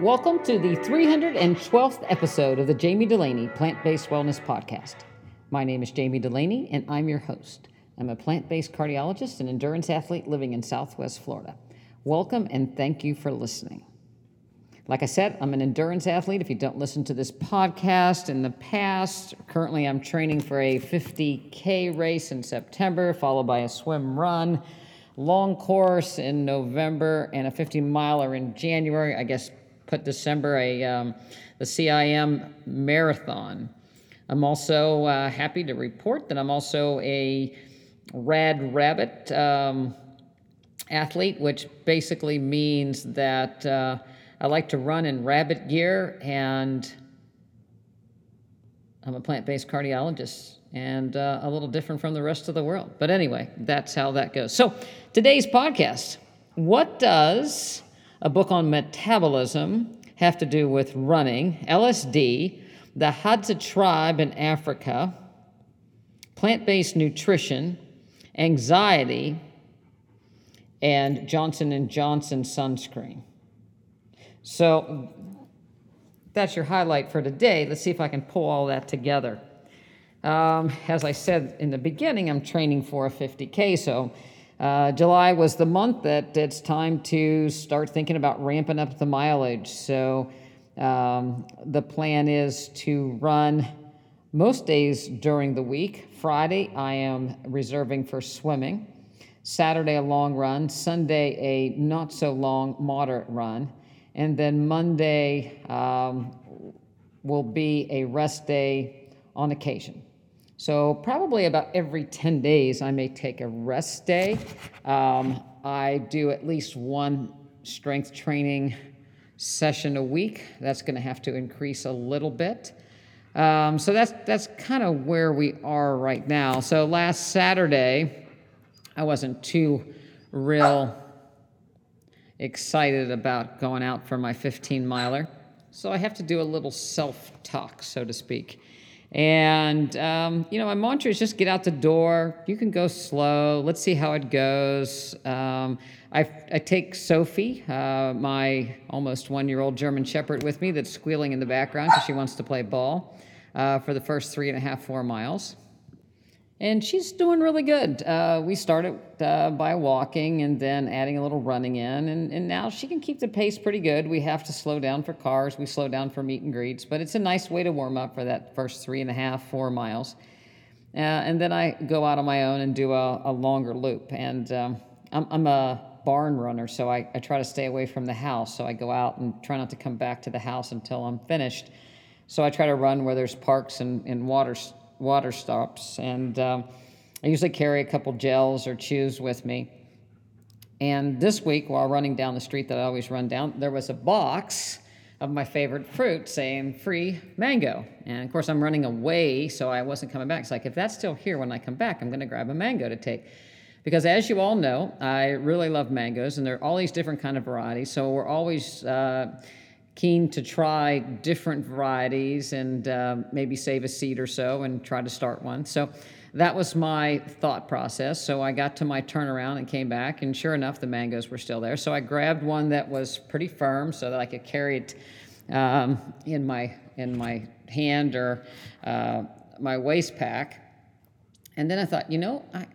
Welcome to the 312th episode of the Jamie Delaney Plant Based Wellness Podcast. My name is Jamie Delaney, and I'm your host. I'm a plant based cardiologist and endurance athlete living in Southwest Florida. Welcome and thank you for listening. Like I said, I'm an endurance athlete. If you don't listen to this podcast in the past, currently I'm training for a 50K race in September, followed by a swim run, long course in November, and a 50 miler in January. I guess put December a um, the CIM marathon. I'm also uh, happy to report that I'm also a Rad Rabbit um, athlete, which basically means that uh, I like to run in rabbit gear and I'm a plant based cardiologist and uh, a little different from the rest of the world. But anyway, that's how that goes. So, today's podcast what does a book on metabolism have to do with running, LSD, the Hadza tribe in Africa, plant based nutrition, anxiety, and Johnson and Johnson sunscreen. So that's your highlight for today. Let's see if I can pull all that together. Um, as I said in the beginning, I'm training for a 50K, so uh, July was the month that it's time to start thinking about ramping up the mileage. So um, the plan is to run most days during the week. Friday, I am reserving for swimming. Saturday, a long run. Sunday, a not so long, moderate run. And then Monday um, will be a rest day on occasion. So, probably about every 10 days, I may take a rest day. Um, I do at least one strength training session a week. That's going to have to increase a little bit. Um, so, that's, that's kind of where we are right now. So, last Saturday, I wasn't too real excited about going out for my 15 miler. So, I have to do a little self talk, so to speak. And, um, you know, my mantra is just get out the door. You can go slow. Let's see how it goes. Um, I, I, take Sophie, uh, my almost one year old German Shepherd, with me that's squealing in the background because she wants to play ball uh, for the first three and a half, four miles and she's doing really good. Uh, we started uh, by walking and then adding a little running in, and, and now she can keep the pace pretty good. We have to slow down for cars, we slow down for meet and greets, but it's a nice way to warm up for that first three and a half, four miles. Uh, and then I go out on my own and do a, a longer loop. And um, I'm, I'm, a barn runner, so I, I try to stay away from the house. So I go out and try not to come back to the house until I'm finished. So I try to run where there's parks and, and water water stops. And um, I usually carry a couple gels or chews with me. And this week, while running down the street that I always run down, there was a box of my favorite fruit saying free mango. And of course, I'm running away, so I wasn't coming back. It's like, if that's still here when I come back, I'm going to grab a mango to take. Because as you all know, I really love mangoes, and there are all these different kind of varieties. So we're always uh, keen to try different varieties and uh, maybe save a seed or so and try to start one. So that was my thought process. So I got to my turnaround and came back, and sure enough, the mangoes were still there. So I grabbed one that was pretty firm so that I could carry it um, in my in my hand or uh, my waist pack. And then I thought, you know, I,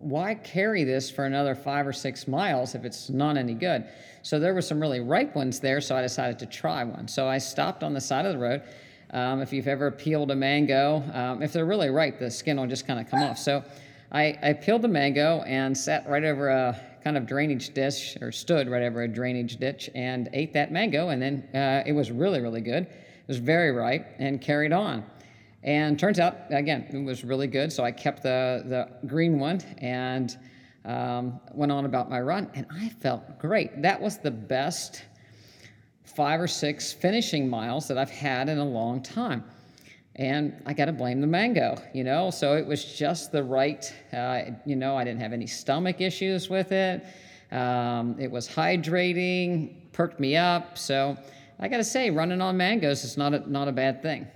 why carry this for another five or six miles if it's not any good? So there were some really ripe ones there, so I decided to try one. So I stopped on the side of the road. Um, if you've ever peeled a mango, um, if they're really ripe, the skin will just kind of come off. So I, I peeled the mango and sat right over a kind of drainage dish, or stood right over a drainage ditch, and ate that mango. And then uh, it was really, really good. It was very ripe and carried on. And turns out, again, it was really good. So I kept the, the green one and um, went on about my run, and I felt great. That was the best five or six finishing miles that I've had in a long time. And I got to blame the mango, you know. So it was just the right, uh, you know, I didn't have any stomach issues with it. Um, it was hydrating, perked me up. So I got to say, running on mangoes is not a, not a bad thing.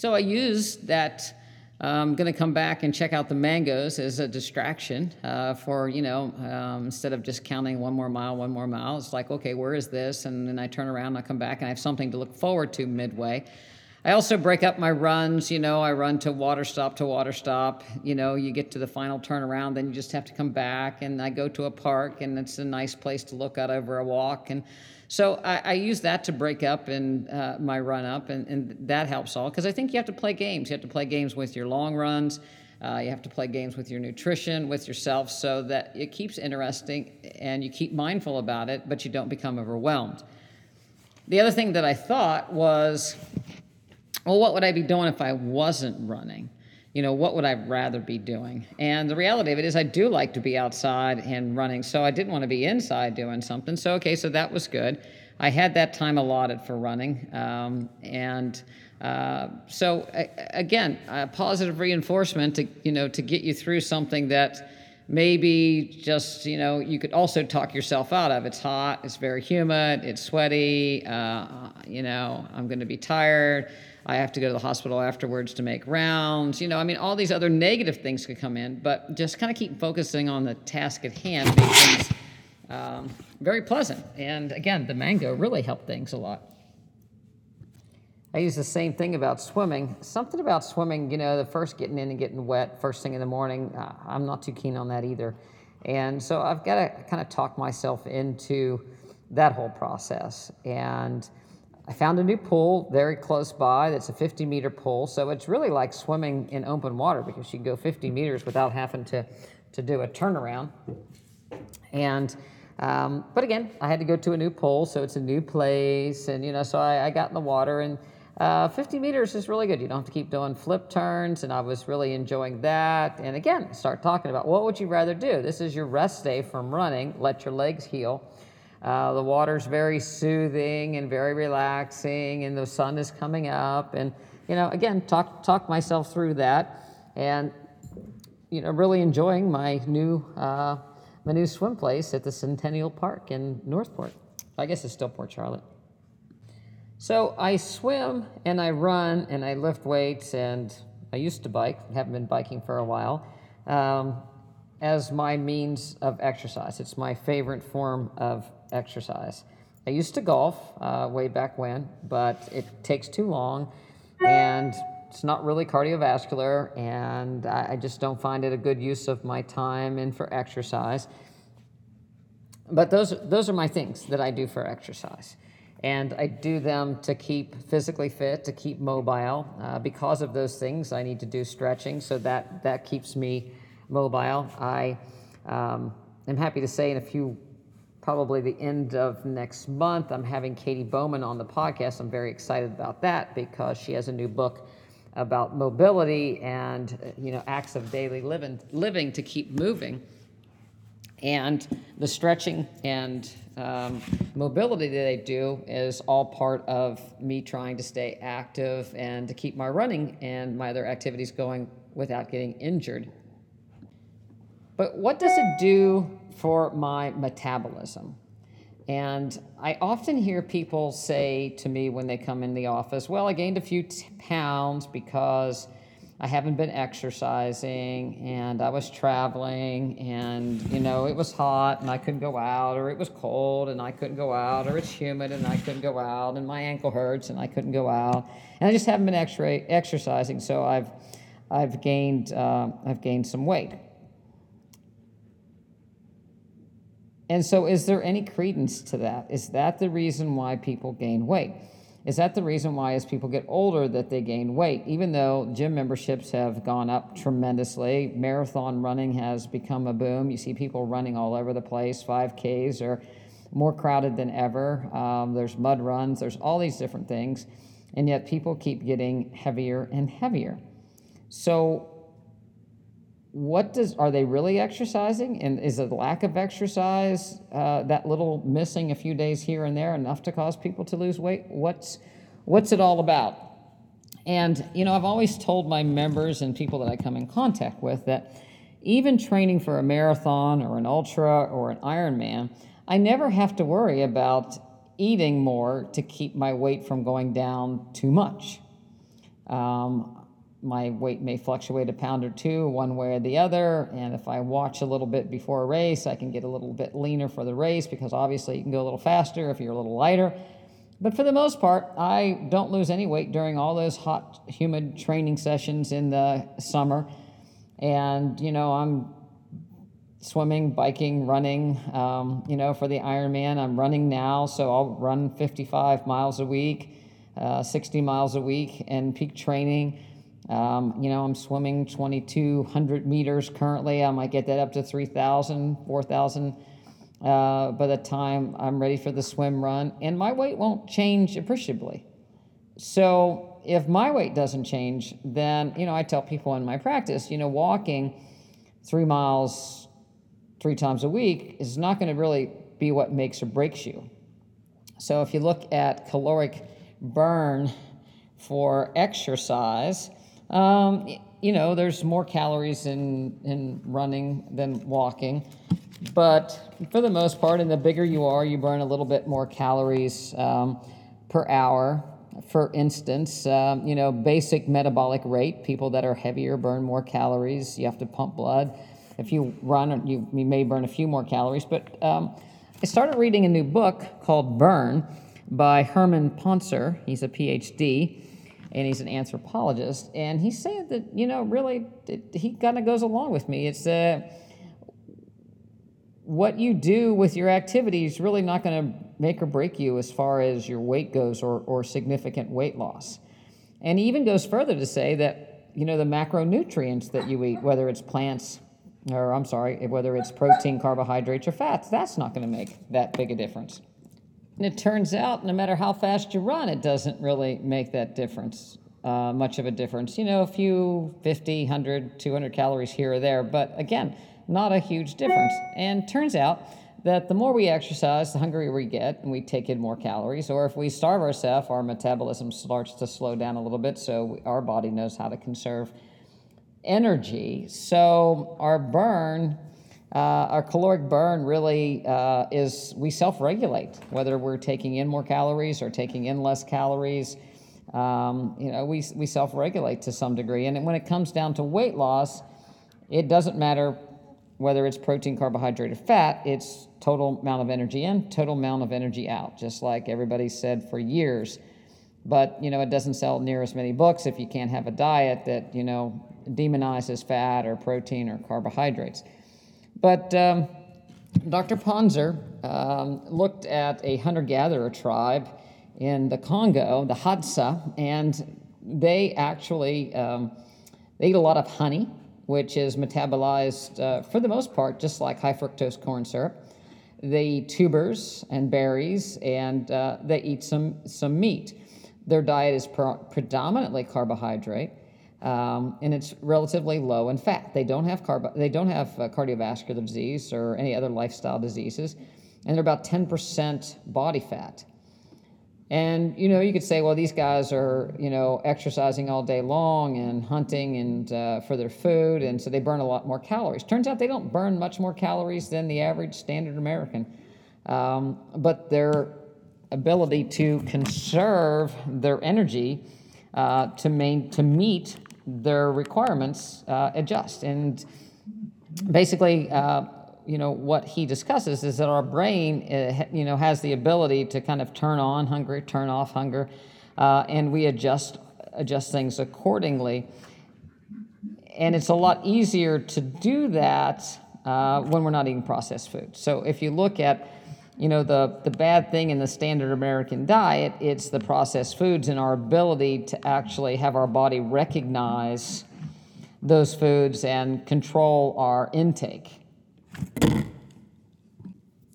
So I used that I'm going to come back and check out the mangoes as a distraction uh, for, you know, um, instead of just counting one more mile, one more mile. It's like, okay, where is this? And then I turn around and I come back and I have something to look forward to midway. I also break up my runs. You know, I run to water stop to water stop. You know, you get to the final turnaround, then you just have to come back. And I go to a park, and it's a nice place to look out over a walk. And so I, I use that to break up in uh, my run up, and, and that helps all because I think you have to play games. You have to play games with your long runs. Uh, you have to play games with your nutrition, with yourself, so that it keeps interesting and you keep mindful about it, but you don't become overwhelmed. The other thing that I thought was well, what would I be doing if I wasn't running? You know, what would I rather be doing? And the reality of it is, I do like to be outside and running, so I didn't want to be inside doing something. So, okay, so that was good. I had that time allotted for running. Um, and uh, so, again, a positive reinforcement to, you know, to get you through something that maybe just you know you could also talk yourself out of it's hot it's very humid it's sweaty uh, you know i'm going to be tired I have to go to the hospital afterwards to make rounds. You know, I mean, all these other negative things could come in, but just kind of keep focusing on the task at hand um, very pleasant. And again, the mango really helped things a lot. I use the same thing about swimming. Something about swimming, you know, the first getting in and getting wet first thing in the morning, uh, I'm not too keen on that either. And so I've got to kind of talk myself into that whole process. And I found a new pool very close by that's a 50 meter pool. So it's really like swimming in open water because you can go 50 meters without having to, to do a turnaround. And um, but again, I had to go to a new pool, so it's a new place, and you know, so I, I got in the water, and uh, 50 meters is really good. You don't have to keep doing flip turns, and I was really enjoying that. And again, start talking about what would you rather do? This is your rest day from running. Let your legs heal. Uh, the water's very soothing and very relaxing, and the sun is coming up. And you know, again, talk talk myself through that, and you know, really enjoying my new uh, my new swim place at the Centennial Park in North Port. I guess it's still Port Charlotte. So I swim and I run and I lift weights and I used to bike. Haven't been biking for a while. Um, as my means of exercise. It's my favorite form of exercise. I used to golf uh, way back when, but it takes too long and it's not really cardiovascular, and I, I just don't find it a good use of my time and for exercise. But those, those are my things that I do for exercise. And I do them to keep physically fit, to keep mobile. Uh, because of those things, I need to do stretching, so that, that keeps me mobile. I um, am happy to say in a few probably the end of next month. I'm having Katy Bowman on the podcast. I'm very excited about that because she has a new book about mobility and you know acts of daily living, living to keep moving. And the stretching and um, mobility that I do is all part of me trying to stay active and to keep my running and my other activities going without getting injured. But what does it do for my metabolism? And I often hear people say to me when they come in the office, Well, I gained a few t- pounds because I haven't been exercising and I was traveling and, you know, it was hot and I couldn't go out, or it was cold and I couldn't go out, or it's humid and I couldn't go out, and my ankle hurts and I couldn't go out. And I just haven't been exercising, so I've, I've, gained, uh, I've gained some weight. And so, is there any credence to that? Is that the reason why people gain weight? Is that the reason why, as people get older, that they gain weight? Even though gym memberships have gone up tremendously, marathon running has become a boom. You see people running all over the place. 5Ks are more crowded than ever. Um, there's mud runs. There's all these different things, and yet people keep getting heavier and heavier. So what does are they really exercising? And is a lack of exercise uh, that little missing a few days here and there enough to cause people to lose weight? What's what's it all about? And you know i've always told my members and people that i come in contact with that even training for a marathon or an ultra or an ironman i never have to worry about eating more to keep my weight from going down too much. Um, my weight may fluctuate a pound or two one way or the other. And if I watch a little bit before a race, I can get a little bit leaner for the race because obviously you can go a little faster if you're a little lighter. But for the most part, I don't lose any weight during all those hot, humid training sessions in the summer. And, you know, I'm swimming, biking, running. Um, you know, for the Ironman, I'm running now, so I'll run 55 miles a week, uh, 60 miles a week, and peak training. Um, you know, I'm swimming 2,200 meters currently. I might get that up to 3,000, 4,000 uh, by the time I'm ready for the swim run, and my weight won't change appreciably. So if my weight doesn't change, then you know I tell people in my practice, you know, walking three miles three times a week is not going to really be what makes or breaks you. So if you look at caloric burn for exercise, um, you know, there's more calories in, in running than walking. But for the most part, and the bigger you are, you burn a little bit more calories um, per hour. For instance, um, you know, basic metabolic rate, people that are heavier burn more calories. You have to pump blood. If you run, you, you may burn a few more calories. But um, I started reading a new book called Burn by Herman Pontzer. He's a PhD and he's an anthropologist. And he's saying that, you know, really, it, he kind of goes along with me. It's, uh, what you do with your activity is really not going to make or break you as far as your weight goes or, or significant weight loss. And he even goes further to say that, you know, the macronutrients that you eat, whether it's plants, or I'm sorry, whether it's protein, carbohydrates, or fats, that's not going to make that big a difference. And it turns out, no matter how fast you run, it doesn't really make that difference, uh, much of a difference. You know, a few 50, 100, 200 calories here or there. But again, not a huge difference. And turns out that the more we exercise, the hungrier we get, and we take in more calories. Or if we starve ourselves, our metabolism starts to slow down a little bit, so our body knows how to conserve energy. So our burn, uh, our caloric burn really uh, is we self regulate, whether we're taking in more calories or taking in less calories. Um, you know, we, we self regulate to some degree. And when it comes down to weight loss, it doesn't matter whether it's protein, carbohydrate, or fat, it's total amount of energy in, total amount of energy out, just like everybody said for years. But, you know, it doesn't sell near as many books if you can't have a diet that, you know, demonizes fat or protein or carbohydrates. But um, Dr. Pontzer um, looked at a hunter gatherer tribe in the Congo, the Hadza, and they actually um, they eat a lot of honey which is metabolized uh, for the most part just like high fructose corn syrup. They eat tubers and berries, and uh, they eat some, some meat. Their diet is predominantly carbohydrate, um, and it's relatively low in fat. They don't have carb- they don't have uh, cardiovascular disease or any other lifestyle diseases, and they're about 10% body fat. And you know, you could say, well, these guys are you know exercising all day long and hunting and uh, for their food, and so they burn a lot more calories. Turns out they don't burn much more calories than the average standard American, um, but their ability to conserve their energy uh, to main to meet their requirements uh, adjust. And basically uh, you know what he discusses is that our brain uh, you know has the ability to kind of turn on hunger turn off hunger uh, and we adjust adjust things accordingly. And it's a lot easier to do that uh, when we're not eating processed food. So if you look at you know the, the bad thing in the standard american diet it's the processed foods and our ability to actually have our body recognize those foods and control our intake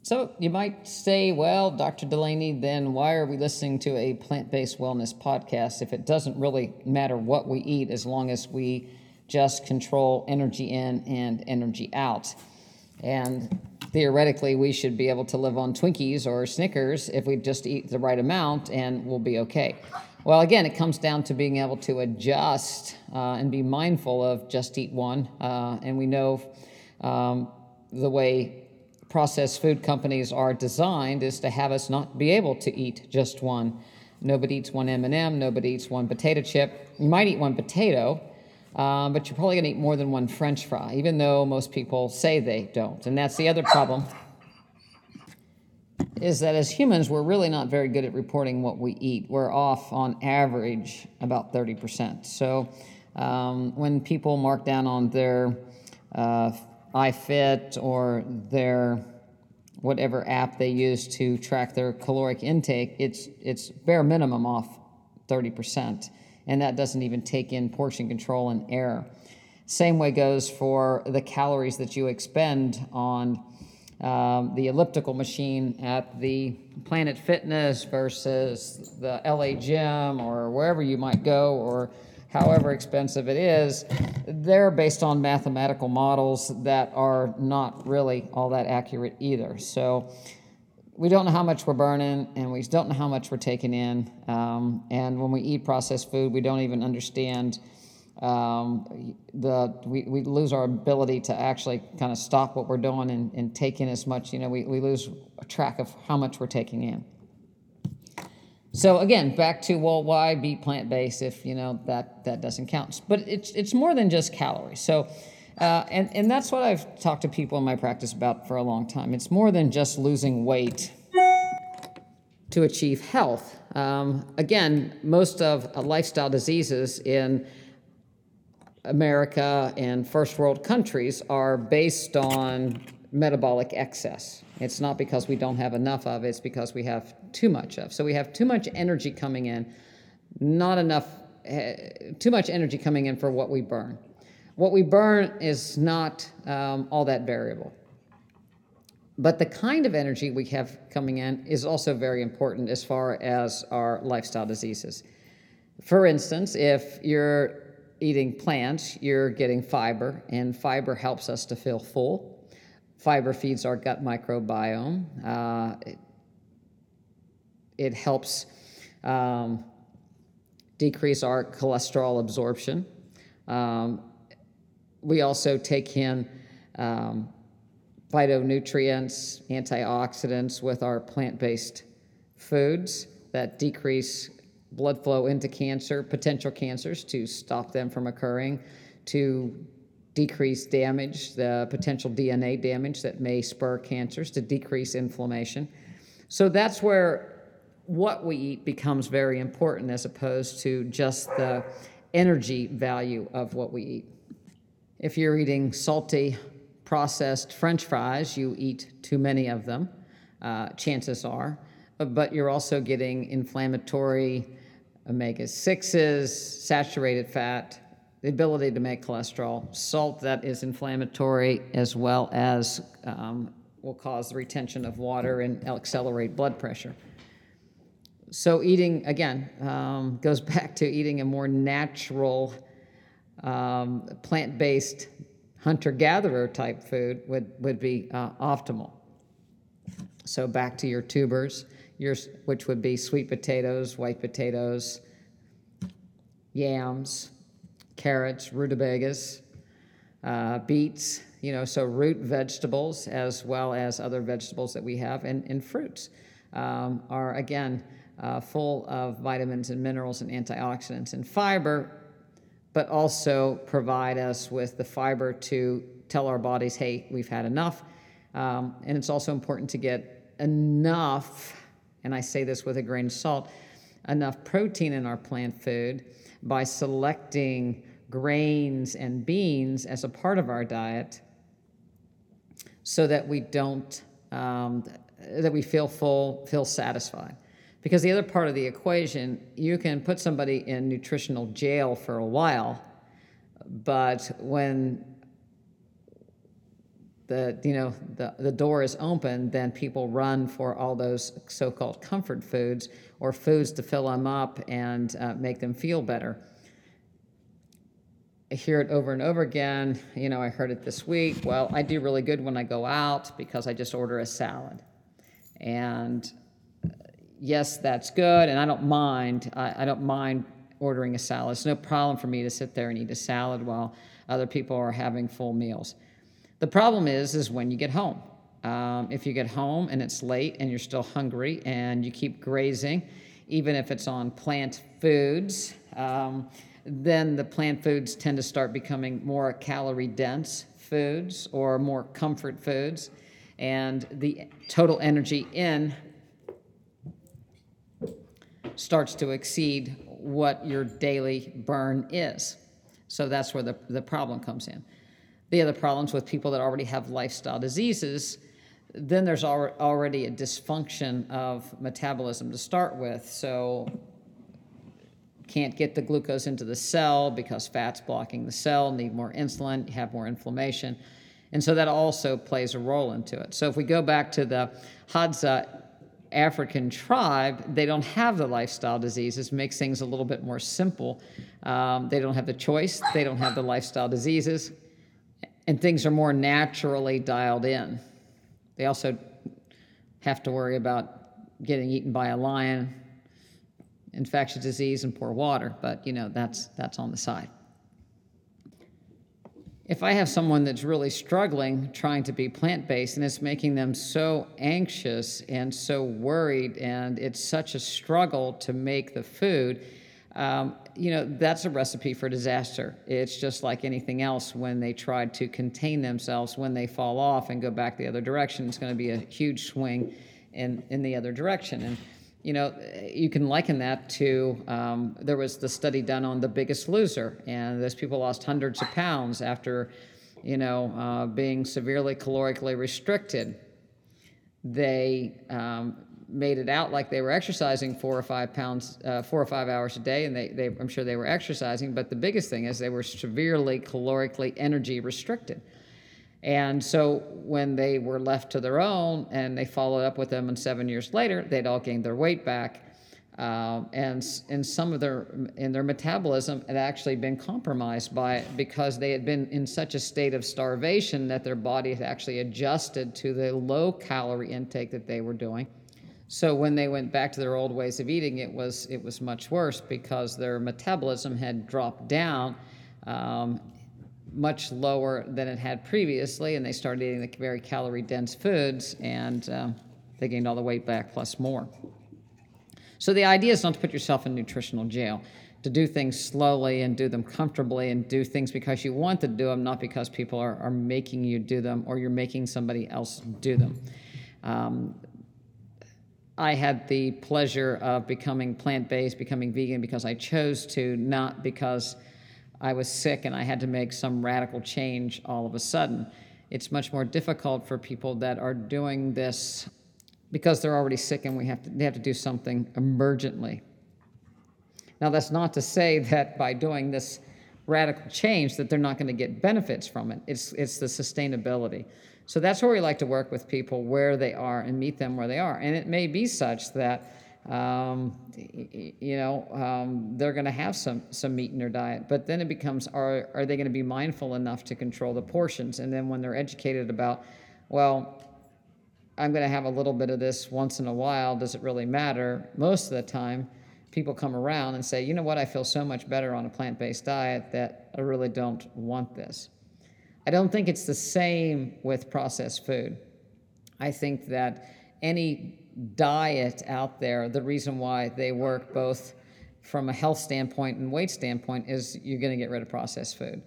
so you might say, well, Dr. Delaney, then why are we listening to a plant based wellness podcast if it doesn't really matter what we eat as long as we just control energy in and energy out? And theoretically, we should be able to live on Twinkies or Snickers if we just eat the right amount and we'll be okay. Well, again, it comes down to being able to adjust uh, and be mindful of just eat one. Uh, and we know um, the way processed food companies are designed is to have us not be able to eat just one. Nobody eats one M&M, nobody eats one potato chip. You might eat one potato, Um, but you're probably going to eat more than one French fry, even though most people say they don't. And that's the other problem is that as humans, we're really not very good at reporting what we eat. We're off on average about 30%. So um, when people mark down on their uh, iFit or their whatever app they use to track their caloric intake, it's, it's bare minimum off 30%. And that doesn't even take in portion control and error. Same way goes for the calories that you expend on um, the elliptical machine at the Planet Fitness versus the LA Gym or wherever you might go or however expensive it is, they're based on mathematical models that are not really all that accurate either. So we don't know how much we're burning and we don't know how much we're taking in. Um, and when we eat processed food, we don't even understand um, the we, we lose our ability to actually kind of stop what we're doing and, and take in as much you know we, we lose track of how much we're taking in so again back to well why be plant-based if you know that that doesn't count but it's it's more than just calories so uh, and, and that's what I've talked to people in my practice about for a long time. It's more than just losing weight to achieve health. Um, again, most of uh, lifestyle diseases in America and first world countries are based on metabolic excess. It's not because we don't have enough of, it, it's because we have too much of. So we have too much energy coming in, not enough, uh, too much energy coming in for what we burn. What we burn is not um, all that variable. But the kind of energy we have coming in is also very important as far as our lifestyle diseases. For instance, if you're eating plants, you're getting fiber, and fiber helps us to feel full. Fiber feeds our gut microbiome. Uh, it, it, helps um, decrease our cholesterol absorption. Um, we also take in um, phytonutrients, antioxidants with our plant based foods that decrease blood flow into cancer, potential cancers, to stop them from occurring, to decrease damage, the potential DNA damage that may spur cancers, to decrease inflammation. So that's where what we eat becomes very important as opposed to just the energy value of what we eat. If you're eating salty, processed french fries, you eat too many of them, uh, chances are, but you're also getting inflammatory omega 6s, saturated fat, the ability to make cholesterol, salt that is inflammatory, as well as um, will cause the retention of water and accelerate blood pressure. So, eating, again, um, goes back to eating a more natural, um, plant based hunter gatherer type food would, would be uh, optimal. So, back to your tubers yours, which would be sweet potatoes, white potatoes, yams, carrots, rutabagas, uh, beets, you know, so root vegetables as well as other vegetables that we have, and, and fruits um, are again uh, full of vitamins and minerals and antioxidants and fiber, but also provide us with the fiber to tell our bodies, hey, we've had enough. Um, and it's also important to get enough and I say this with a grain of salt, enough protein in our plant food by selecting grains and beans as a part of our diet so that we don't, um, that we feel full, feel satisfied. Because the other part of the equation, you can put somebody in nutritional jail for a while, but when the you know the, the door is open then people run for all those so-called comfort foods or foods to fill them up and uh, make them feel better. I hear it over and over again you know i heard it this week well i do really good when i go out because i just order a salad. And yes that's good and i don't mind I, I don't mind ordering a salad it's no problem for me to sit there and eat a salad while other people are having full meals the problem is, is when you get home. Um, if you get home and it's late and you're still hungry and you keep grazing, even if it's on plant foods, um, then the plant foods tend to start becoming more calorie dense foods or more comfort foods, and the total energy in starts to exceed what your daily burn is. So that's where the, the problem comes in. The other problems with people that already have lifestyle diseases, then there's al- already a dysfunction of metabolism to start with. So can't get the glucose into the cell because fat's blocking the cell, need more insulin, have more inflammation. And so that also plays a role into it. So if we go back to the Hadza African tribe, they don't have the lifestyle diseases, makes things a little bit more simple. Um, they don't have the choice, they don't have the lifestyle diseases, and things are more naturally dialed in. They also have to worry about getting eaten by a lion, infectious disease, and poor water, but you know, that's, that's on the side. If I have someone that's really struggling trying to be plant based and it's making them so anxious and so worried, and it's such a struggle to make the food, um, you know, that's a recipe for disaster. It's just like anything else when they try to contain themselves, when they fall off and go back the other direction, it's going to be a huge swing in, in the other direction. And you know, you can liken that to um, there was the study done on the biggest loser, and those people lost hundreds of pounds after, you know, uh, being severely calorically restricted. They um, made it out like they were exercising four or five pounds, uh, four or five hours a day, and they, they, I'm sure they were exercising, but the biggest thing is they were severely calorically energy restricted. And so when they were left to their own and they followed up with them, and seven years later, they'd all gained their weight back. Um, and in some of their in their metabolism had actually been compromised by it because they had been in such a state of starvation that their body had actually adjusted to the low calorie intake that they were doing. So when they went back to their old ways of eating, it was it was much worse because their metabolism had dropped down um, much lower than it had previously, and they started eating the very calorie dense foods, and um, they gained all the weight back plus more. So the idea is not to put yourself in nutritional jail, to do things slowly and do them comfortably and do things because you want to do them, not because people are, are making you do them or you're making somebody else do them. Um, I had the pleasure of becoming plant based, becoming vegan because I chose to, not because I was sick and I had to make some radical change all of a sudden. It's much more difficult for people that are doing this because they're already sick and we have to, they have to do something emergently. Now, that's not to say that by doing this radical change that they're not going to get benefits from it. It's, it's the sustainability. So that's where we like to work with people where they are and meet them where they are. And it may be such that um, you know, um, they're going to have some some meat in their diet. But then it becomes, are are they going to be mindful enough to control the portions? And then when they're educated about, well, I'm going to have a little bit of this once in a while. Does it really matter? Most of the time, people come around and say, you know what, I feel so much better on a plant-based diet that I really don't want this. I don't think it's the same with processed food. I think that any diet out there, the reason why they work both from a health standpoint and weight standpoint is you're going to get rid of processed food.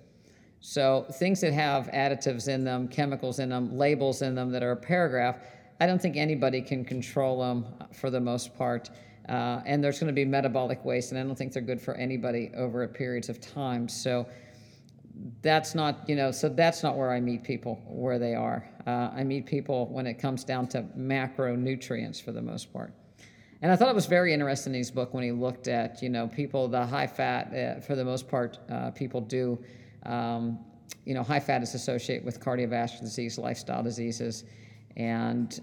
So things that have additives in them, chemicals in them, labels in them that are a paragraph, I don't think anybody can control them for the most part. Uh, and there's going to be metabolic waste, and I don't think they're good for anybody over periods of time. So that's not, you know, so that's not where I meet people where they are. Uh, I meet people when it comes down to macronutrients for the most part. And I thought it was very interesting in his book when he looked at, you know, people, the high fat, uh, for the most part, uh, people do, um, you know, high fat is associated with cardiovascular disease, lifestyle diseases. And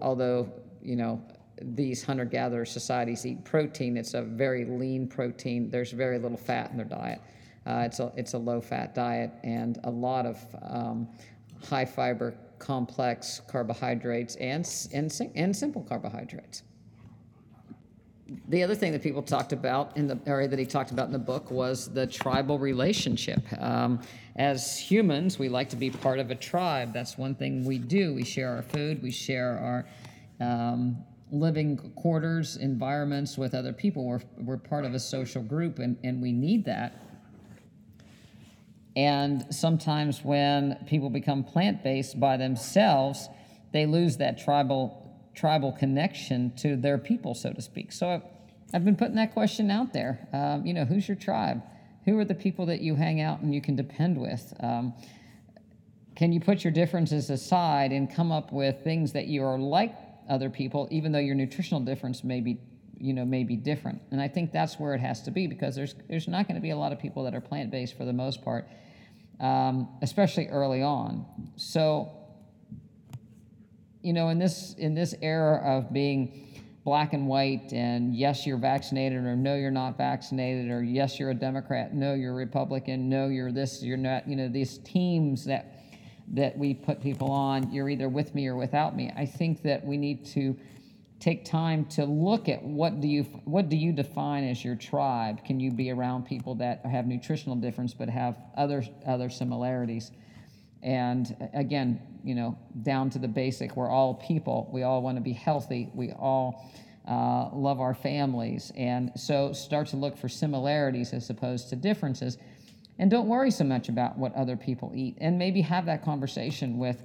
although, you know, these hunter gatherer societies eat protein, it's a very lean protein, there's very little fat in their diet. Uh, it's, a, it's a low fat diet and a lot of um, high fiber, complex carbohydrates and, and, and simple carbohydrates. The other thing that people talked about in the area that he talked about in the book was the tribal relationship. Um, as humans, we like to be part of a tribe. That's one thing we do. We share our food, we share our um, living quarters, environments with other people. We're, we're part of a social group, and, and we need that And sometimes when people become plant based by themselves, they lose that tribal tribal connection to their people, so to speak. So I've, I've been putting that question out there. Um, you know, who's your tribe? Who are the people that you hang out and you can depend with? Um, can you put your differences aside and come up with things that you are like other people, even though your nutritional difference may be, you know, may be different? And I think that's where it has to be because there's there's not going to be a lot of people that are plant based for the most part, um, especially early on. So you know, in this in this era of being black and white and yes you're vaccinated or no you're not vaccinated or yes you're a democrat no you're republican no you're this you're not you know these teams that that we put people on you're either with me or without me i think that we need to take time to look at what do you what do you define as your tribe can you be around people that have nutritional difference but have other other similarities and again, you know, down to the basic, we're all people. We all want to be healthy. We all uh, love our families. And so start to look for similarities as opposed to differences. And don't worry so much about what other people eat. And maybe have that conversation with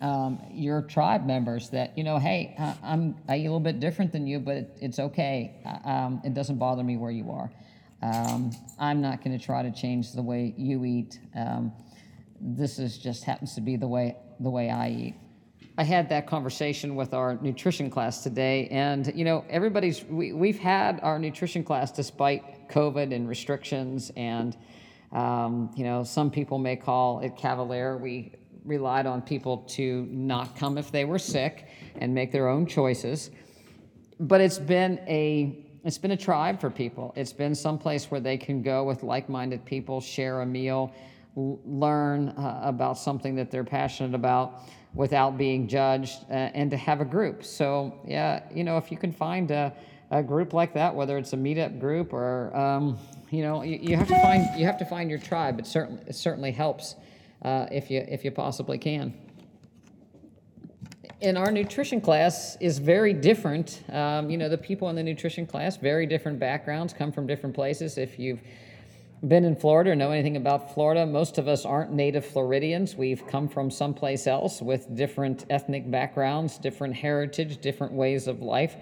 um, your tribe members that, you know, hey, I'm I eat a little bit different than you, but it, it's okay. Um, it doesn't bother me where you are. Um, I'm not going to try to change the way you eat. Um, this is just happens to be the way the way I eat. I had that conversation with our nutrition class today, and you know, everybody's we, we've had our nutrition class despite COVID and restrictions, and um, you know, some people may call it cavalier. We relied on people to not come if they were sick and make their own choices, but it's been a it's been a tribe for people. It's been some place where they can go with like-minded people, share a meal learn uh, about something that they're passionate about without being judged uh, and to have a group. So, yeah, you know, if you can find a, a group like that, whether it's a meetup group or, um, you know, you, you, have to find you have to find your tribe. It certainly it certainly helps uh, if you if you possibly can. And our nutrition class is very different. Um, you know, the people in the nutrition class, very different backgrounds, come from different places. If you've been in Florida or know anything about Florida, most of us aren't native Floridians. We've come from someplace else with different ethnic backgrounds, different heritage, different ways of life,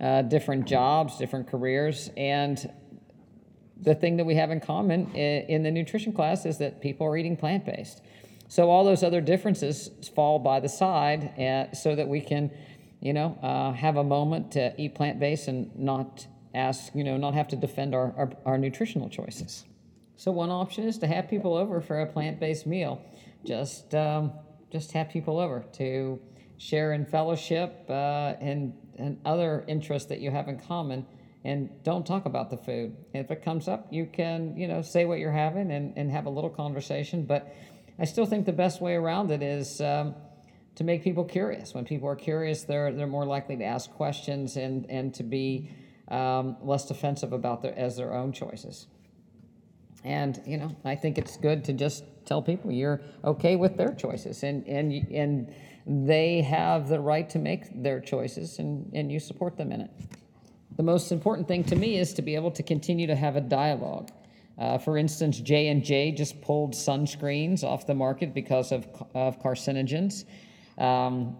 uh, different jobs, different careers. And the thing that we have in common in the nutrition class is that people are eating plant based. So all those other differences fall by the side uh, so that we can, you know, uh, have a moment to eat plant based and not ask, you know, not have to defend our, our, our nutritional choices. So one option is to have people over for a plant-based meal. Just um, just have people over to share in fellowship uh, and and other interests that you have in common. And don't talk about the food. If it comes up, you can you know say what you're having and, and have a little conversation. But I still think the best way around it is um, to make people curious. When people are curious, they're they're more likely to ask questions and and to be um, less defensive about their as their own choices. And you know, I think it's good to just tell people you're okay with their choices, and and and they have the right to make their choices, and and you support them in it. The most important thing to me is to be able to continue to have a dialogue. Uh, for instance, J and J just pulled sunscreens off the market because of of carcinogens. Um,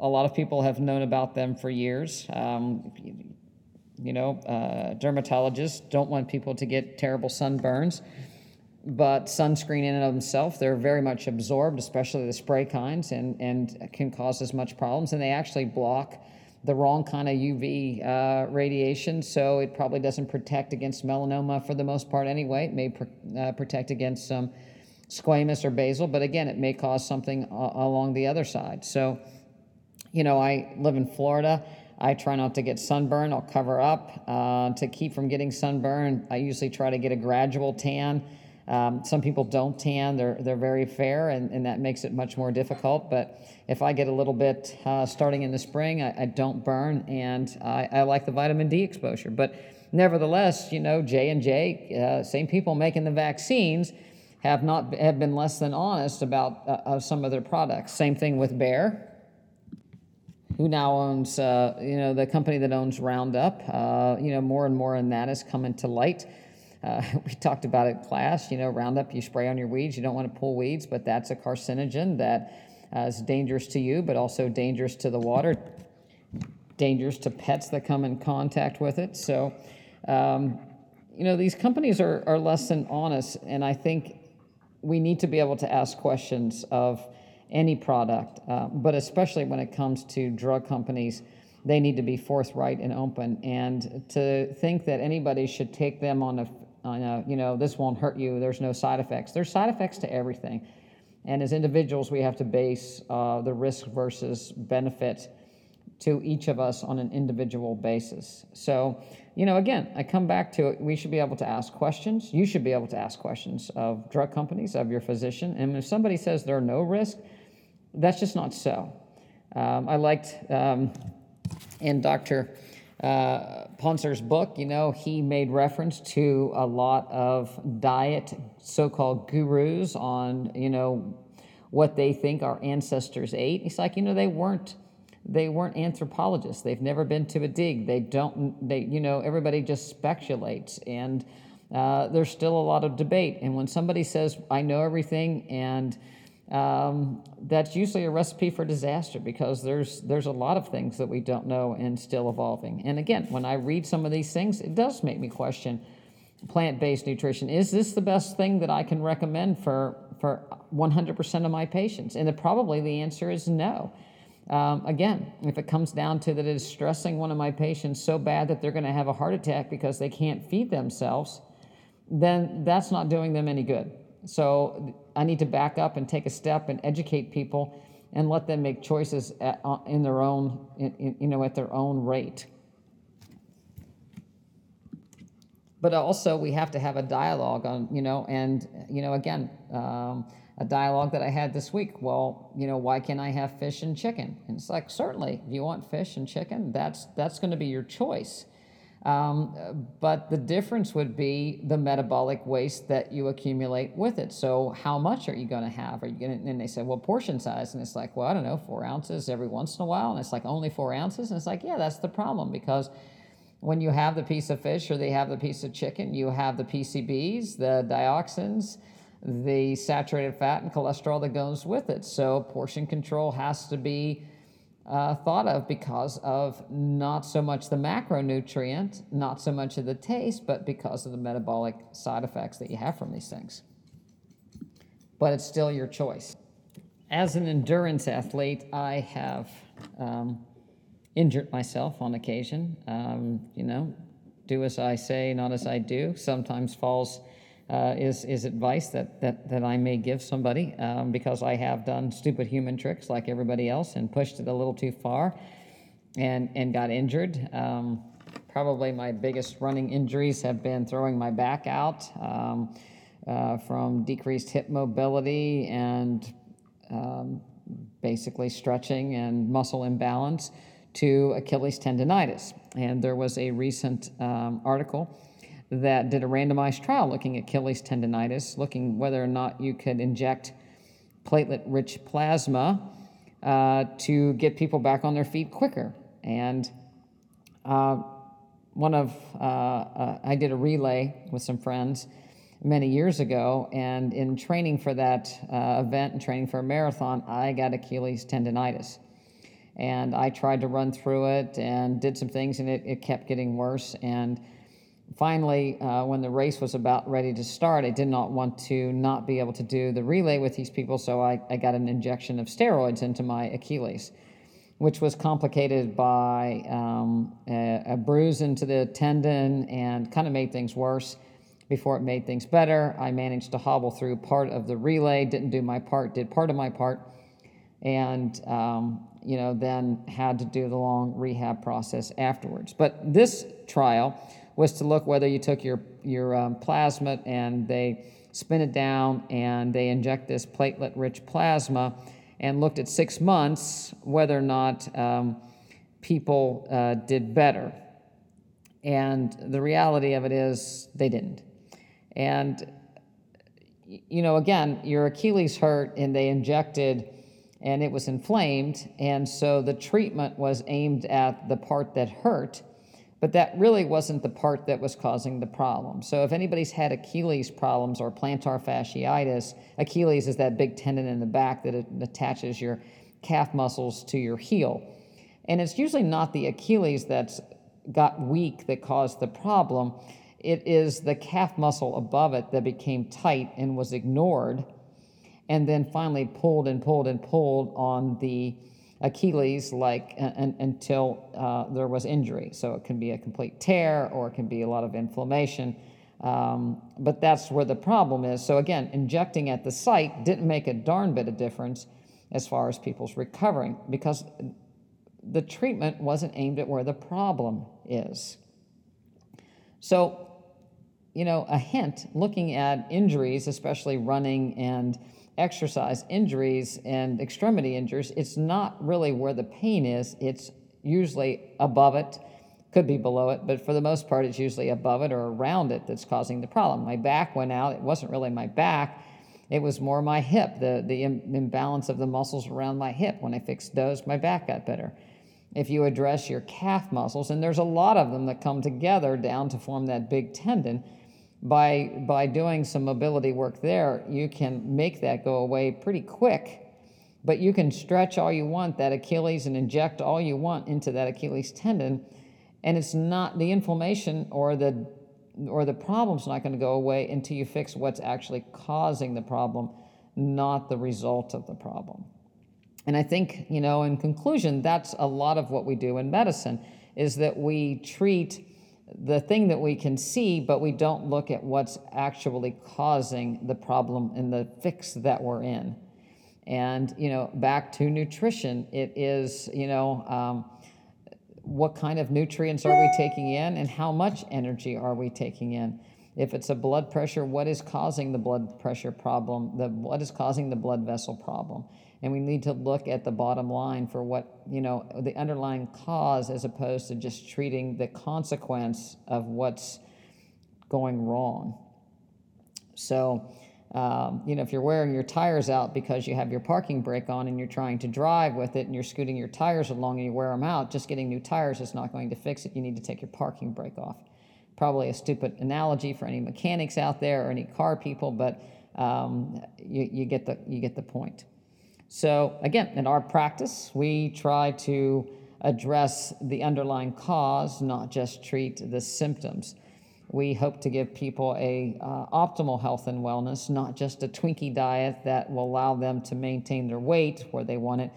a lot of people have known about them for years. Um, you know, uh, dermatologists don't want people to get terrible sunburns, but sunscreen in and of themselves, they're very much absorbed, especially the spray kinds, and, and can cause as much problems. And they actually block the wrong kind of UV uh, radiation, so it probably doesn't protect against melanoma for the most part anyway. It may pr- uh, protect against some squamous or basal, but again, it may cause something a- along the other side. So, you know, I live in Florida. I try not to get sunburn. I'll cover up uh, to keep from getting sunburn. I usually try to get a gradual tan. Um, some people don't tan; they're they're very fair, and, and that makes it much more difficult. But if I get a little bit uh, starting in the spring, I, I don't burn, and I, I, like the vitamin D exposure. But nevertheless, you know, J and J, uh, same people making the vaccines, have not have been less than honest about uh, some of their products. Same thing with Bayer who now owns, uh, you know, the company that owns Roundup. Uh, you know, more and more in that is coming to light. Uh, we talked about it in class. You know, Roundup you spray on your weeds. You don't want to pull weeds, but that's a carcinogen that uh, is dangerous to you, but also dangerous to the water, dangerous to pets that come in contact with it. So, um, you know, these companies are, are less than honest, and I think we need to be able to ask questions of any product, uh, but especially when it comes to drug companies, they need to be forthright and open. And to think that anybody should take them on a, on a you know, this won't hurt you, there's no side effects. There's side effects to everything. And as individuals, we have to base uh, the risk versus benefit to each of us on an individual basis. So, you know, again, I come back to it. We should be able to ask questions. You should be able to ask questions of drug companies, of your physician. And if somebody says there are no risk, that's just not so. Um, I liked um, Dr. Uh, Pontzer's book, you know, he made reference to a lot of diet so called gurus on, you know, what they think our ancestors ate. He's like, you know, they weren't they weren't anthropologists. They've never been to a dig. They don't, they, you know, everybody just speculates. And uh, there's still a lot of debate. And when somebody says, I know everything, and um, that's usually a recipe for disaster because there's, there's a lot of things that we don't know and still evolving. And again, when I read some of these things, it does make me question plant based nutrition. Is this the best thing that I can recommend for, for 100% of my patients? And the, probably the answer is no. Um, again, if it comes down to that it is stressing one of my patients so bad that they're going to have a heart attack because they can't feed themselves, then that's not doing them any good. So I need to back up and take a step and educate people and let them make choices at, uh, in their own, in, you know, at their own rate. But also, we have to have a dialogue on, you know, and you know, again. Um, a dialogue that I had this week. Well, you know, why can't I have fish and chicken? And it's like, certainly, if you want fish and chicken, that's that's going to be your choice. Um, but the difference would be the metabolic waste that you accumulate with it. So, how much are you going to have? Are you going? And they said, well, portion size, and it's like, well, I don't know, four ounces every once in a while, and it's like only four ounces, and it's like, yeah, that's the problem because when you have the piece of fish or they have the piece of chicken, you have the PCBs, the dioxins the saturated fat and cholesterol that goes with it. So portion control has to be uh, thought of because of not so much the macronutrient, not so much of the taste, but because of the metabolic side effects that you have from these things. But it's still your choice. As an endurance athlete, I have um, injured myself on occasion. Um, you know, do as I say, not as I do. Sometimes falls uh, is, is advice that, that, that I may give somebody um, because I have done stupid human tricks like everybody else and pushed it a little too far and, and got injured. Um, probably my biggest running injuries have been throwing my back out um, uh, from decreased hip mobility and um, basically stretching and muscle imbalance to Achilles tendonitis. And there was a recent um, article that did a randomized trial looking at Achilles tendonitis, looking whether or not you could inject platelet rich plasma uh, to get people back on their feet quicker. And uh, one of, uh, uh I did a relay with some friends many years ago, and in training for that uh, event and training for a marathon, I got Achilles tendonitis. And I tried to run through it and did some things, and it, it kept getting worse. And finally, uh, when the race was about ready to start, I did not want to not be able to do the relay with these people, so I, I got an injection of steroids into my Achilles, which was complicated by um, a, a, bruise into the tendon and kind of made things worse before it made things better. I managed to hobble through part of the relay, didn't do my part, did part of my part, and um, you know then had to do the long rehab process afterwards. But this trial was to look whether you took your, your um, plasma and they spin it down and they inject this platelet rich plasma and looked at six months whether or not um, people uh, did better. And the reality of it is they didn't. And, you know, again, your Achilles hurt and they injected and it was inflamed. And so the treatment was aimed at the part that hurt But that really wasn't the part that was causing the problem. So if anybody's had Achilles problems or plantar fasciitis, Achilles is that big tendon in the back that attaches your calf muscles to your heel. And it's usually not the Achilles that's got weak that caused the problem. It is the calf muscle above it that became tight and was ignored, and then finally pulled and pulled and pulled on the Achilles like until uh, there was injury. So it can be a complete tear or it can be a lot of inflammation. Um, but that's where the problem is. So again, injecting at the site didn't make a darn bit of difference as far as people's recovering because the treatment wasn't aimed at where the problem is. So, you know, a hint looking at injuries, especially running and exercise injuries and extremity injuries, it's not really where the pain is. It's usually above it, could be below it, but for the most part, it's usually above it or around it that's causing the problem. My back went out. It wasn't really my back. It was more my hip, the, the imbalance of the muscles around my hip. When I fixed those, my back got better. If you address your calf muscles, and there's a lot of them that come together down to form that big tendon, by, by doing some mobility work there, you can make that go away pretty quick. But you can stretch all you want that Achilles and inject all you want into that Achilles tendon, and it's not the inflammation or the or the problem's not going to go away until you fix what's actually causing the problem, not the result of the problem. And I think, you know, in conclusion, that's a lot of what we do in medicine is that we treat the thing that we can see, but we don't look at what's actually causing the problem and the fix that we're in. And, you know, back to nutrition, it is, you know, um, what kind of nutrients are we taking in and how much energy are we taking in? If it's a blood pressure, what is causing the blood pressure problem? The, what is causing the blood vessel problem? And we need to look at the bottom line for what you know the underlying cause as opposed to just treating the consequence of what's going wrong. So um, you know if you're wearing your tires out because you have your parking brake on and you're trying to drive with it and you're scooting your tires along and you wear them out just getting new tires is not going to fix it. You need to take your parking brake off. Probably a stupid analogy for any mechanics out there or any car people but um, you, you, get the, you get the point so, again, in our practice, we try to address the underlying cause, not just treat the symptoms. We hope to give people a uh, optimal health and wellness, not just a Twinkie diet that will allow them to maintain their weight where they want it,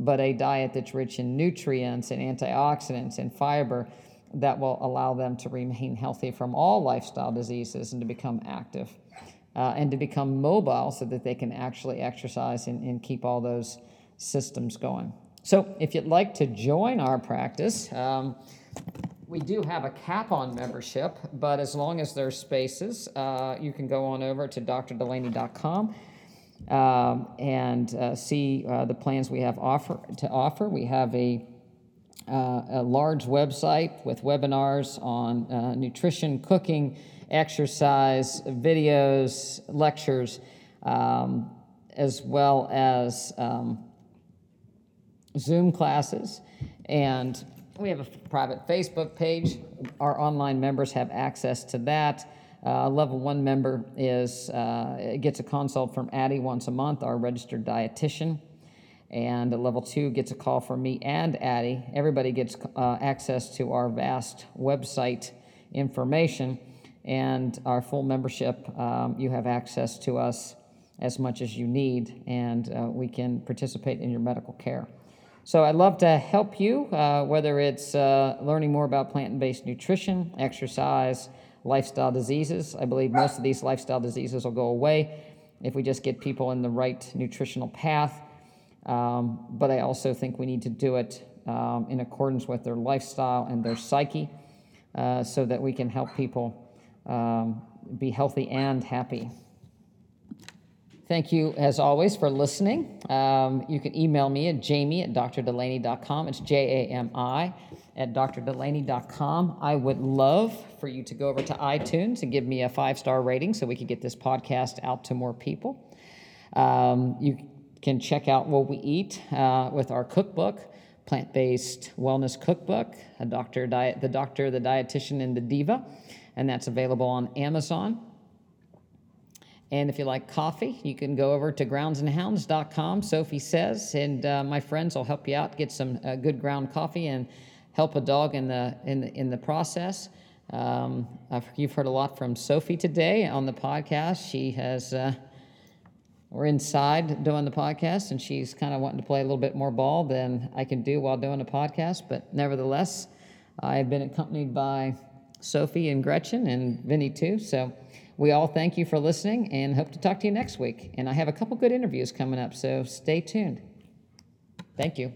but a diet that's rich in nutrients and antioxidants and fiber that will allow them to remain healthy from all lifestyle diseases and to become active uh, and to become mobile so that they can actually exercise and, and, keep all those systems going. So, if you'd like to join our practice, um, we do have a cap on membership, but as long as there's spaces, uh, you can go on over to drdelaney.com um, and uh, see uh, the plans we have offer to offer. We have a uh, a large website with webinars on uh, nutrition, cooking, exercise, videos, lectures, um, as well as um, Zoom classes. And we have a private Facebook page. Our online members have access to that. Uh, level one member is uh, gets a consult from Addie once a month, our registered dietitian. And level two gets a call from me and Addie. Everybody gets uh, access to our vast website information and our full membership, um, you have access to us as much as you need, and uh, we can participate in your medical care. So I'd love to help you, uh, whether it's uh, learning more about plant based nutrition, exercise, lifestyle diseases. I believe most of these lifestyle diseases will go away if we just get people in the right nutritional path. Um, but I also think we need to do it um, in accordance with their lifestyle and their psyche uh, so that we can help people um, be healthy and happy. Thank you, as always, for listening. Um, you can email me at jamie at drdelaney.com. It's J A M I at drdelaney.com. I would love for you to go over to iTunes and give me a five star rating so we can get this podcast out to more people. Um, you can check out what we eat uh, with our cookbook plant-based wellness cookbook, a doctor diet, the doctor, the dietitian, and the diva, and that's available on Amazon. And if you like coffee, you can go over to groundsandhounds.com, Sophie says, and uh, my friends will help you out, get some uh, good ground coffee and help a dog in the, in the, in the process. Um, you've heard a lot from Sophie today on the podcast. She has, uh, we're inside doing the podcast, and she's kind of wanting to play a little bit more ball than I can do while doing a podcast. But nevertheless, I've been accompanied by Sophie and Gretchen and Vinny too. So we all thank you for listening and hope to talk to you next week. And I have a couple good interviews coming up, so stay tuned. Thank you.